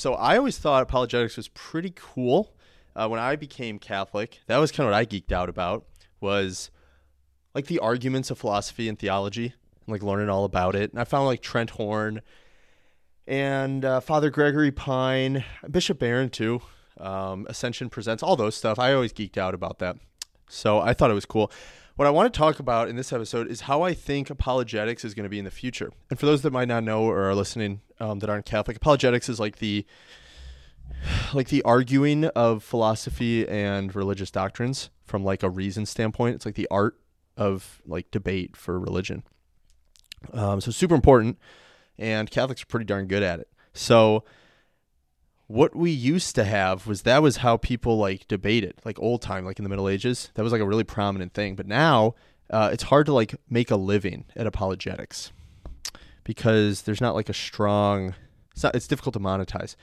So I always thought apologetics was pretty cool. Uh, when I became Catholic, that was kind of what I geeked out about was like the arguments of philosophy and theology, and like learning all about it. And I found like Trent Horn and uh, Father Gregory Pine, Bishop Barron too. Um, Ascension Presents, all those stuff. I always geeked out about that. So I thought it was cool. What I want to talk about in this episode is how I think apologetics is going to be in the future. And for those that might not know or are listening um, that aren't Catholic, apologetics is like the like the arguing of philosophy and religious doctrines from like a reason standpoint. It's like the art of like debate for religion. Um, so super important, and Catholics are pretty darn good at it. So what we used to have was that was how people like debated, like old time, like in the Middle Ages. That was like a really prominent thing. But now uh, it's hard to like make a living at apologetics because there's not like a strong. It's not. It's difficult to monetize.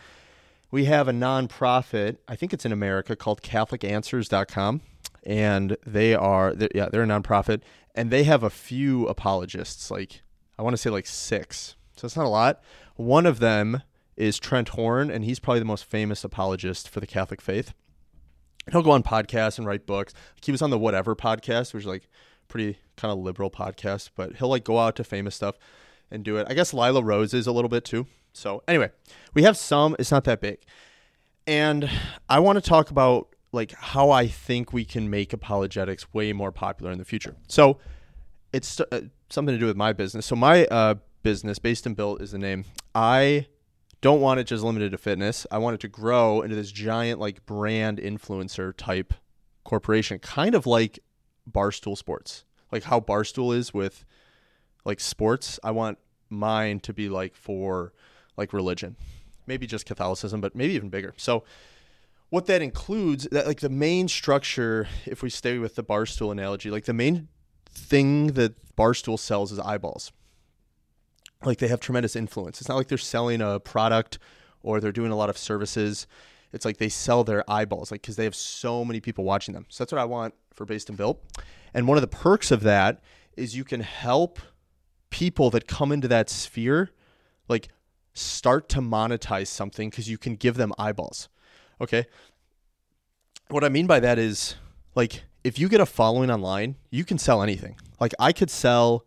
We have a nonprofit. I think it's in America called CatholicAnswers.com, and they are they're, yeah they're a nonprofit, and they have a few apologists. Like I want to say like six. So it's not a lot. One of them is Trent Horn, and he's probably the most famous apologist for the Catholic faith. He'll go on podcasts and write books. He was on the Whatever podcast, which is like pretty kind of liberal podcast, but he'll like go out to famous stuff and do it. I guess Lila Rose is a little bit too. So anyway, we have some. It's not that big, and I want to talk about like how I think we can make apologetics way more popular in the future. So it's uh, something to do with my business. So my uh, business, based and built, is the name. I don't want it just limited to fitness. I want it to grow into this giant like brand influencer type corporation, kind of like Barstool Sports, like how Barstool is with like sports. I want mine to be like for like religion, maybe just Catholicism, but maybe even bigger. So what that includes, that like the main structure, if we stay with the Barstool analogy, like the main thing that Barstool sells is eyeballs like they have tremendous influence. It's not like they're selling a product or they're doing a lot of services. It's like they sell their eyeballs, like because they have so many people watching them. So that's what I want for Based and Built. And one of the perks of that is you can help people that come into that sphere, like start to monetize something because you can give them eyeballs. Okay. What I mean by that is like if you get a following online, you can sell anything. Like I could sell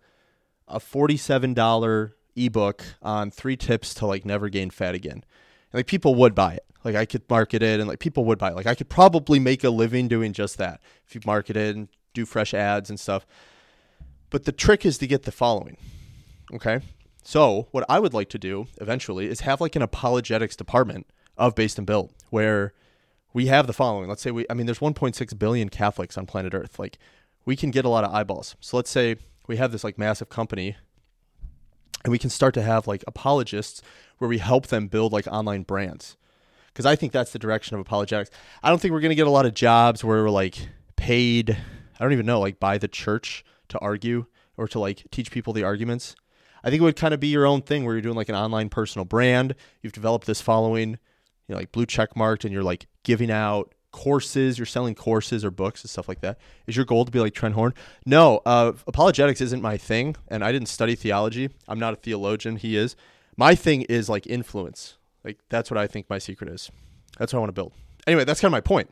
a $47 ebook on three tips to like never gain fat again. And like people would buy it. Like I could market it and like people would buy it. Like I could probably make a living doing just that if you market it and do fresh ads and stuff. But the trick is to get the following. Okay? So, what I would like to do eventually is have like an apologetics department of Based and Built where we have the following. Let's say we I mean there's 1.6 billion Catholics on planet Earth. Like we can get a lot of eyeballs. So let's say we have this like massive company and we can start to have like apologists where we help them build like online brands. Because i think that's the direction of apologetics. I don't think we're going to get a lot of jobs where we're like paid i don't even know like by the church to argue or to like teach people the arguments. I think it would kind of be your own thing where you're doing like an online personal brand. You've developed this following you know like blue check marked and you're like giving out courses, you're selling courses or books and stuff like that. Is your goal to be like Trent Horn? No, uh, apologetics isn't my thing, and I didn't study theology. I'm not a theologian. He is. My thing is like influence. Like that's what I think my secret is. That's what I want to build. Anyway, that's kind of my point.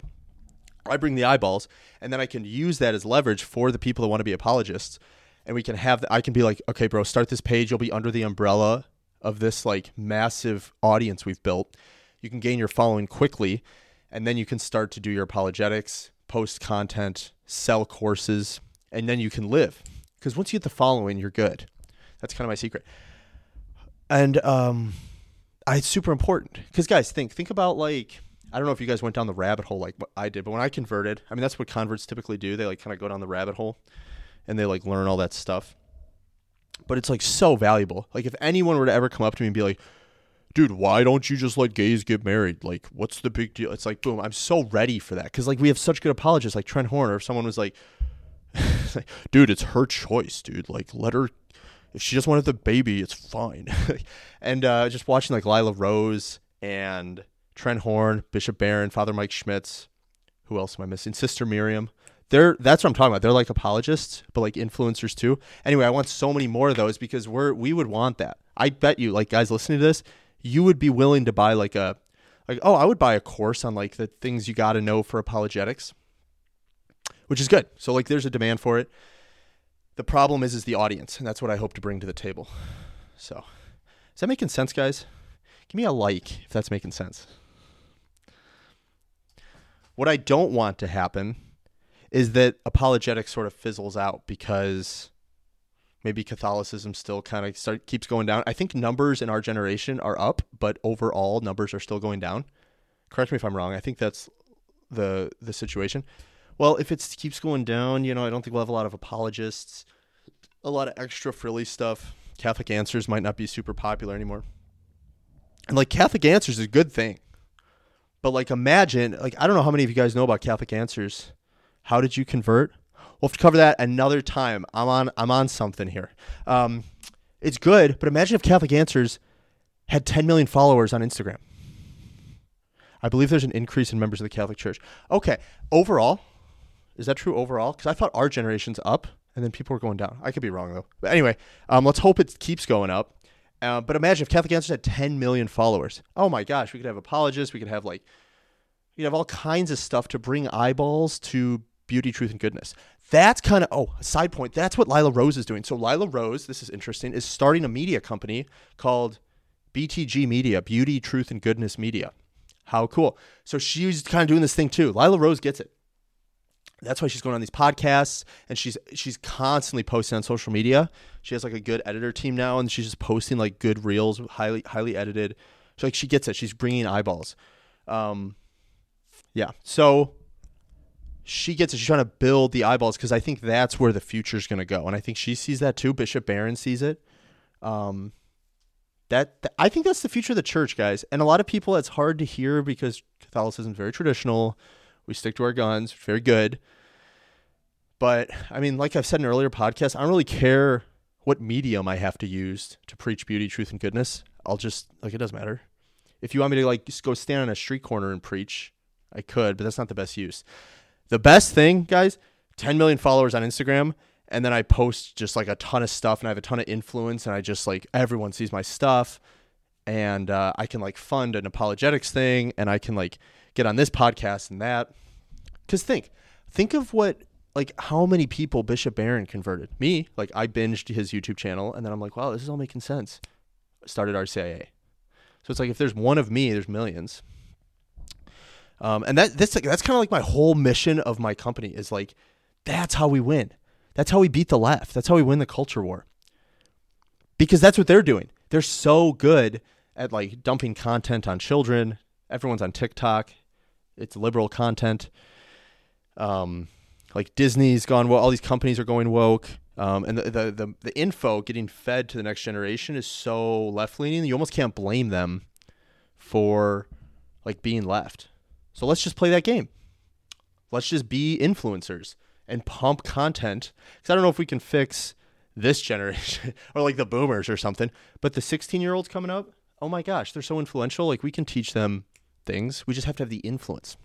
I bring the eyeballs, and then I can use that as leverage for the people that want to be apologists. And we can have, the, I can be like, okay, bro, start this page. You'll be under the umbrella of this like massive audience we've built. You can gain your following quickly and then you can start to do your apologetics, post content, sell courses, and then you can live. Because once you get the following, you're good. That's kind of my secret. And um, I, it's super important because guys, think think about like I don't know if you guys went down the rabbit hole like what I did, but when I converted, I mean that's what converts typically do. They like kind of go down the rabbit hole, and they like learn all that stuff. But it's like so valuable. Like if anyone were to ever come up to me and be like, dude, why don't you just let gays get married? Like, what's the big deal? It's like, boom, I'm so ready for that because like we have such good apologists, like Trent Horner. If someone was like, dude, it's her choice, dude. Like, let her. If she just wanted the baby, it's fine. and uh, just watching like Lila Rose and Trent Horn, Bishop Barron, Father Mike Schmitz. Who else am I missing? Sister Miriam. They're that's what I'm talking about. They're like apologists, but like influencers too. Anyway, I want so many more of those because we're we would want that. I bet you, like guys listening to this, you would be willing to buy like a like, oh, I would buy a course on like the things you got to know for apologetics, which is good. So like, there's a demand for it. The problem is, is the audience, and that's what I hope to bring to the table. So, is that making sense, guys? Give me a like if that's making sense. What I don't want to happen is that apologetics sort of fizzles out because maybe Catholicism still kind of start, keeps going down. I think numbers in our generation are up, but overall numbers are still going down. Correct me if I'm wrong. I think that's the the situation. Well, if it keeps going down, you know, I don't think we'll have a lot of apologists, a lot of extra frilly stuff. Catholic Answers might not be super popular anymore. And like Catholic Answers is a good thing. But like imagine, like I don't know how many of you guys know about Catholic Answers. How did you convert? We'll have to cover that another time. I'm on I'm on something here. Um, it's good, but imagine if Catholic Answers had 10 million followers on Instagram. I believe there's an increase in members of the Catholic Church. Okay, overall, is that true overall? Because I thought our generation's up, and then people were going down. I could be wrong though. But anyway, um, let's hope it keeps going up. Uh, but imagine if Catholic Answers had 10 million followers. Oh my gosh, we could have apologists. We could have like, you have all kinds of stuff to bring eyeballs to beauty, truth, and goodness. That's kind of oh, side point. That's what Lila Rose is doing. So Lila Rose, this is interesting, is starting a media company called BTG Media, Beauty, Truth, and Goodness Media. How cool! So she's kind of doing this thing too. Lila Rose gets it. That's why she's going on these podcasts and she's she's constantly posting on social media. She has like a good editor team now, and she's just posting like good reels, highly highly edited. So like she gets it. She's bringing eyeballs. Um, yeah. So she gets it. She's trying to build the eyeballs because I think that's where the future is going to go, and I think she sees that too. Bishop Barron sees it. Um, that, that I think that's the future of the church, guys. And a lot of people, it's hard to hear because Catholicism is very traditional. We stick to our guns, very good. But I mean, like I've said in earlier podcasts, I don't really care what medium I have to use to preach beauty, truth, and goodness. I'll just like it doesn't matter. If you want me to like just go stand on a street corner and preach, I could, but that's not the best use. The best thing, guys, 10 million followers on Instagram, and then I post just like a ton of stuff, and I have a ton of influence, and I just like everyone sees my stuff, and uh, I can like fund an apologetics thing, and I can like get on this podcast and that. Because think, think of what like how many people Bishop Barron converted. Me, like I binged his YouTube channel, and then I'm like, wow, this is all making sense. Started RCIA. So it's like if there's one of me, there's millions. Um, and that that's that's kind of like my whole mission of my company is like that's how we win. That's how we beat the left. That's how we win the culture war. Because that's what they're doing. They're so good at like dumping content on children. Everyone's on TikTok. It's liberal content. Um, like Disney's gone woke. All these companies are going woke. Um, and the, the, the the info getting fed to the next generation is so left leaning. You almost can't blame them for like being left. So let's just play that game. Let's just be influencers and pump content. Because I don't know if we can fix this generation or like the boomers or something, but the 16 year olds coming up, oh my gosh, they're so influential. Like we can teach them things. We just have to have the influence.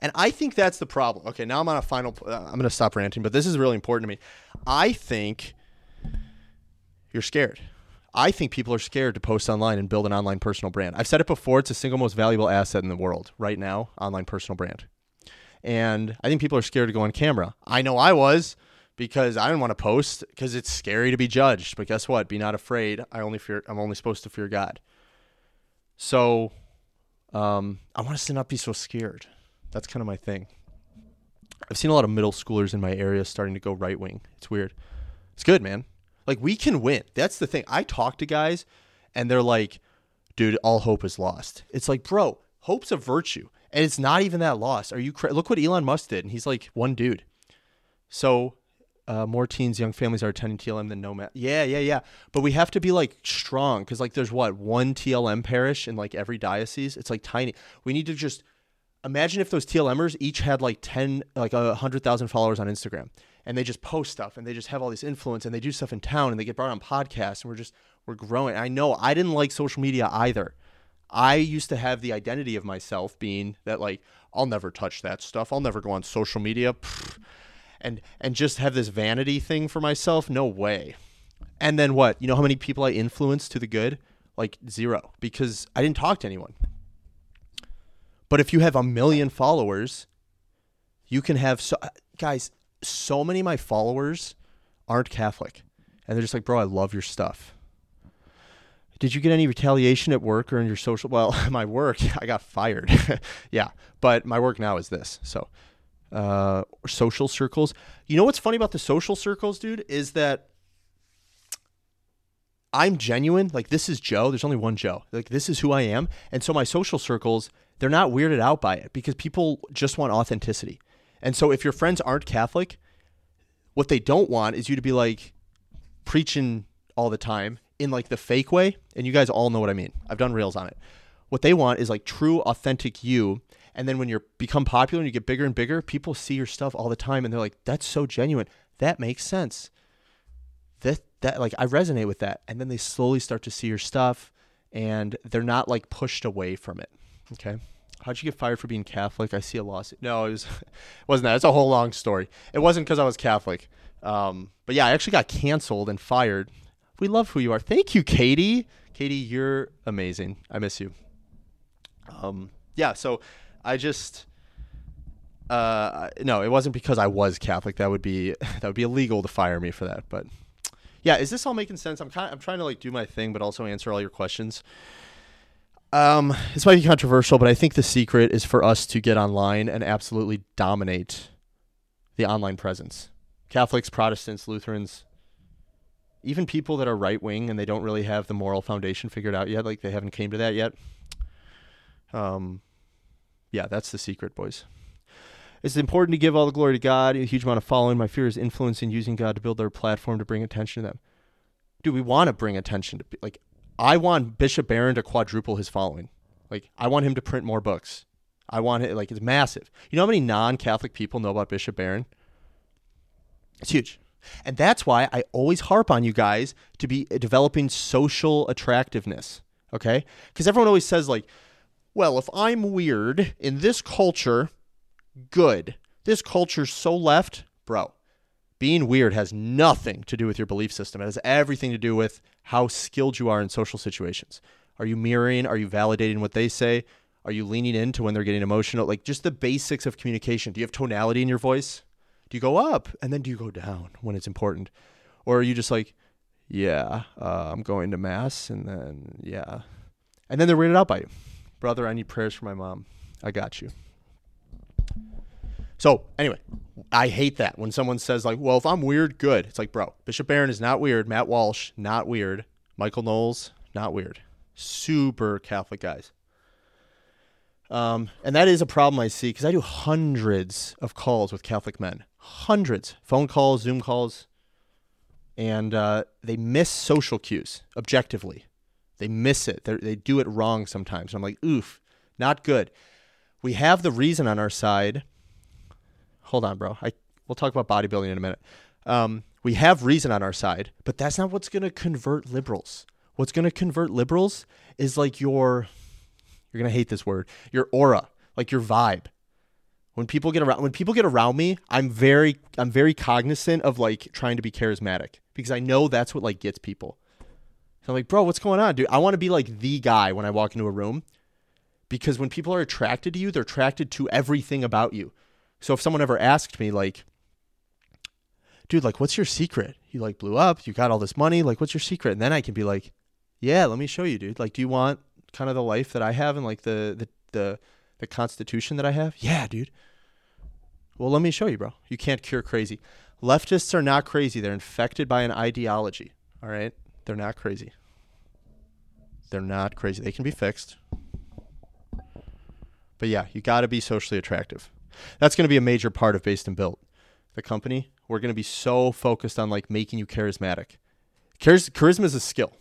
And I think that's the problem. Okay, now I'm on a final. Uh, I'm going to stop ranting, but this is really important to me. I think you're scared. I think people are scared to post online and build an online personal brand. I've said it before, it's the single most valuable asset in the world right now, online personal brand. And I think people are scared to go on camera. I know I was because I didn't want to post because it's scary to be judged. But guess what? Be not afraid. I only fear I'm only supposed to fear God. So um, I want us to not be so scared. That's kind of my thing. I've seen a lot of middle schoolers in my area starting to go right wing. It's weird. It's good, man. Like we can win. That's the thing. I talk to guys and they're like, dude, all hope is lost. It's like, bro, hope's a virtue. And it's not even that lost. Are you cra- look what Elon Musk did, and he's like one dude. So uh, more teens, young families are attending TLM than no math. Yeah, yeah, yeah. But we have to be like strong because like there's what one TLM parish in like every diocese. It's like tiny. We need to just imagine if those TLMers each had like ten, like a hundred thousand followers on Instagram and they just post stuff and they just have all this influence and they do stuff in town and they get brought on podcasts and we're just we're growing. I know I didn't like social media either. I used to have the identity of myself being that like I'll never touch that stuff. I'll never go on social media. And and just have this vanity thing for myself? No way. And then what? You know how many people I influenced to the good? Like zero because I didn't talk to anyone. But if you have a million followers, you can have so guys, so many of my followers aren't Catholic. And they're just like, "Bro, I love your stuff." Did you get any retaliation at work or in your social? Well, my work, I got fired. yeah, but my work now is this. So, uh, social circles. You know what's funny about the social circles, dude, is that I'm genuine. Like this is Joe. There's only one Joe. Like this is who I am. And so my social circles, they're not weirded out by it because people just want authenticity. And so if your friends aren't Catholic, what they don't want is you to be like preaching all the time in like the fake way. And you guys all know what I mean. I've done reels on it. What they want is like true, authentic you. And then when you become popular and you get bigger and bigger, people see your stuff all the time and they're like, that's so genuine. That makes sense. That that like I resonate with that. And then they slowly start to see your stuff and they're not like pushed away from it. Okay. How'd you get fired for being Catholic? I see a lawsuit. No, it was wasn't that. It's a whole long story. It wasn't because I was Catholic. Um, but yeah, I actually got canceled and fired. We love who you are. Thank you, Katie. Katie, you're amazing. I miss you. Um, yeah, so I just uh, no, it wasn't because I was Catholic. That would be that would be illegal to fire me for that. But yeah, is this all making sense? I'm kind of, I'm trying to like do my thing, but also answer all your questions. Um, this might be controversial, but I think the secret is for us to get online and absolutely dominate the online presence. Catholics, Protestants, Lutherans, even people that are right wing and they don't really have the moral foundation figured out yet, like they haven't came to that yet. Um, yeah, that's the secret, boys. It's important to give all the glory to God. A huge amount of following. My fear is influencing using God to build their platform to bring attention to them. Do we want to bring attention to like? I want Bishop Barron to quadruple his following. Like, I want him to print more books. I want it like it's massive. You know how many non-Catholic people know about Bishop Barron? It's huge. And that's why I always harp on you guys to be developing social attractiveness. Okay? Because everyone always says, like, well, if I'm weird in this culture, good. This culture's so left, bro. Being weird has nothing to do with your belief system. It has everything to do with how skilled you are in social situations. Are you mirroring? Are you validating what they say? Are you leaning into when they're getting emotional? Like just the basics of communication. Do you have tonality in your voice? Do you go up and then do you go down when it's important? Or are you just like, yeah, uh, I'm going to mass and then, yeah. And then they're weirded out by you. Brother, I need prayers for my mom. I got you. So anyway, I hate that when someone says like, "Well, if I'm weird, good." It's like, bro, Bishop Barron is not weird. Matt Walsh, not weird. Michael Knowles, not weird. Super Catholic guys. Um, and that is a problem I see because I do hundreds of calls with Catholic men, hundreds, phone calls, Zoom calls, and uh, they miss social cues objectively. They miss it. They're, they do it wrong sometimes. I'm like, oof, not good. We have the reason on our side hold on, bro. I we'll talk about bodybuilding in a minute. Um, we have reason on our side, but that's not what's going to convert liberals. What's going to convert liberals is like your you're going to hate this word, your aura, like your vibe. When people get around when people get around me, I'm very I'm very cognizant of like trying to be charismatic because I know that's what like gets people. So I'm like, "Bro, what's going on, dude? I want to be like the guy when I walk into a room." Because when people are attracted to you, they're attracted to everything about you. So if someone ever asked me, like, dude, like, what's your secret? You like blew up, you got all this money, like, what's your secret? And then I can be like, yeah, let me show you, dude. Like, do you want kind of the life that I have and like the the the, the constitution that I have? Yeah, dude. Well, let me show you, bro. You can't cure crazy. Leftists are not crazy. They're infected by an ideology. All right? They're not crazy. They're not crazy. They can be fixed. But yeah, you got to be socially attractive. That's going to be a major part of Based and Built, the company. We're going to be so focused on like making you charismatic. Charis- charisma is a skill.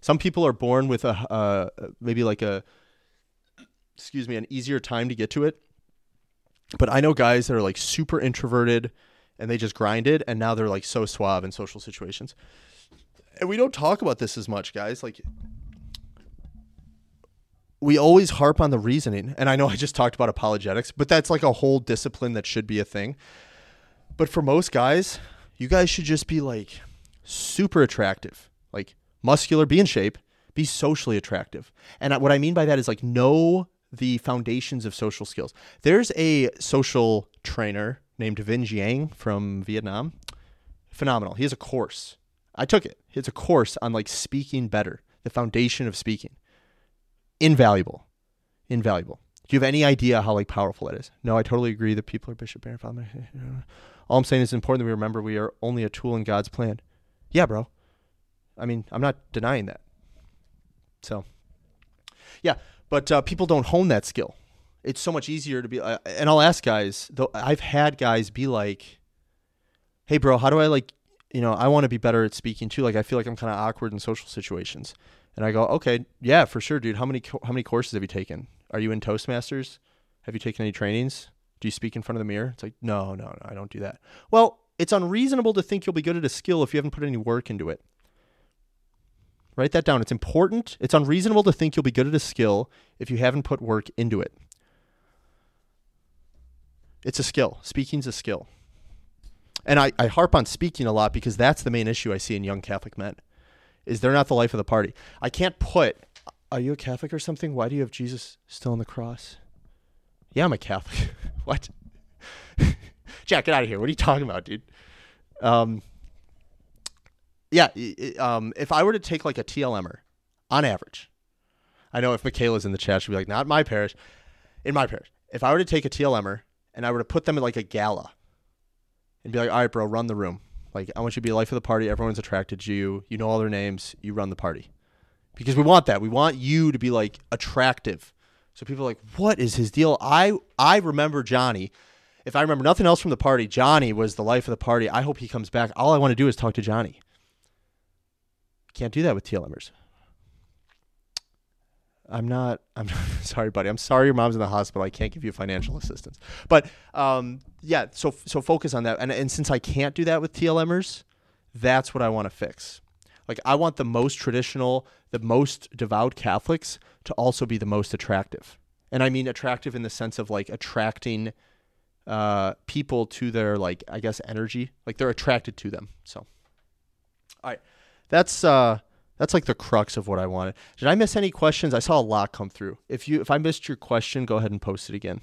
Some people are born with a uh, maybe like a excuse me an easier time to get to it. But I know guys that are like super introverted and they just grind it and now they're like so suave in social situations. And we don't talk about this as much, guys. Like we always harp on the reasoning. And I know I just talked about apologetics, but that's like a whole discipline that should be a thing. But for most guys, you guys should just be like super attractive, like muscular, be in shape, be socially attractive. And what I mean by that is like know the foundations of social skills. There's a social trainer named Vinh Giang from Vietnam. Phenomenal. He has a course. I took it. It's a course on like speaking better, the foundation of speaking. Invaluable. Invaluable. Do you have any idea how like powerful that is? No, I totally agree that people are Bishop Barron. Father. All I'm saying is important that we remember we are only a tool in God's plan. Yeah, bro. I mean, I'm not denying that. So, yeah, but uh, people don't hone that skill. It's so much easier to be, uh, and I'll ask guys. Though I've had guys be like, "Hey, bro, how do I like, you know, I want to be better at speaking too. Like, I feel like I'm kind of awkward in social situations." And I go, "Okay, yeah, for sure, dude. How many how many courses have you taken? Are you in Toastmasters? Have you taken any trainings? Do you speak in front of the mirror?" It's like, "No, no, no, I don't do that." Well, it's unreasonable to think you'll be good at a skill if you haven't put any work into it. Write that down. It's important. It's unreasonable to think you'll be good at a skill if you haven't put work into it. It's a skill. Speaking's a skill. And I, I harp on speaking a lot because that's the main issue I see in young Catholic men. Is they're not the life of the party. I can't put are you a Catholic or something? Why do you have Jesus still on the cross? Yeah, I'm a Catholic. what? Jack, get out of here. What are you talking about, dude? Um, yeah, um, if I were to take like a TLMer on average, I know if Michaela's in the chat, she'd be like, not my parish, in my parish. If I were to take a TLMer and I were to put them in like a gala and be like, all right, bro, run the room. Like, I want you to be the life of the party. Everyone's attracted to you. You know all their names. You run the party. Because we want that. We want you to be like attractive. So people are like, what is his deal? I I remember Johnny. If I remember nothing else from the party, Johnny was the life of the party. I hope he comes back. All I want to do is talk to Johnny. Can't do that with TLMers. I'm not. I'm sorry, buddy. I'm sorry your mom's in the hospital. I can't give you financial assistance. But um, yeah. So so focus on that. And and since I can't do that with TLMers, that's what I want to fix. Like I want the most traditional, the most devout Catholics to also be the most attractive. And I mean attractive in the sense of like attracting uh, people to their like I guess energy. Like they're attracted to them. So, all right that's uh that's like the crux of what I wanted. Did I miss any questions? I saw a lot come through. If you if I missed your question, go ahead and post it again.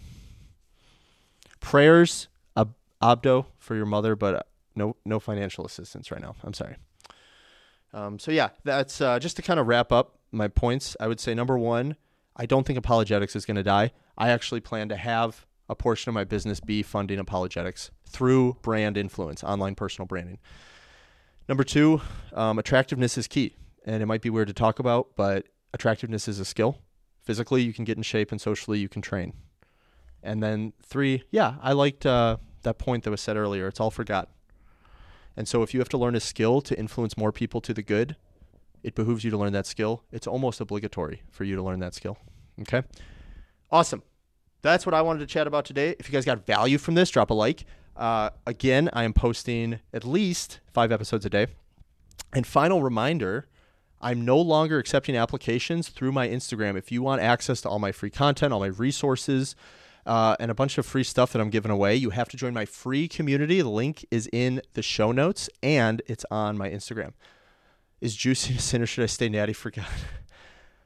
Prayers ab- abdo for your mother, but uh, no no financial assistance right now. I'm sorry. Um, so yeah, that's uh, just to kind of wrap up my points. I would say number one, I don't think apologetics is going to die. I actually plan to have a portion of my business be funding apologetics through brand influence, online personal branding. Number two, um, attractiveness is key. And it might be weird to talk about, but attractiveness is a skill. Physically, you can get in shape, and socially, you can train. And then three, yeah, I liked uh, that point that was said earlier. It's all for God. And so if you have to learn a skill to influence more people to the good, it behooves you to learn that skill. It's almost obligatory for you to learn that skill. Okay? Awesome. That's what I wanted to chat about today. If you guys got value from this, drop a like. Uh, again, I am posting at least five episodes a day. And final reminder I'm no longer accepting applications through my Instagram. If you want access to all my free content, all my resources, uh, and a bunch of free stuff that I'm giving away, you have to join my free community. The link is in the show notes and it's on my Instagram. Is juicy a sin or should I stay natty for God?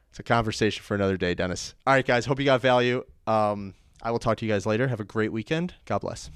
it's a conversation for another day, Dennis. All right, guys. Hope you got value. Um, I will talk to you guys later. Have a great weekend. God bless.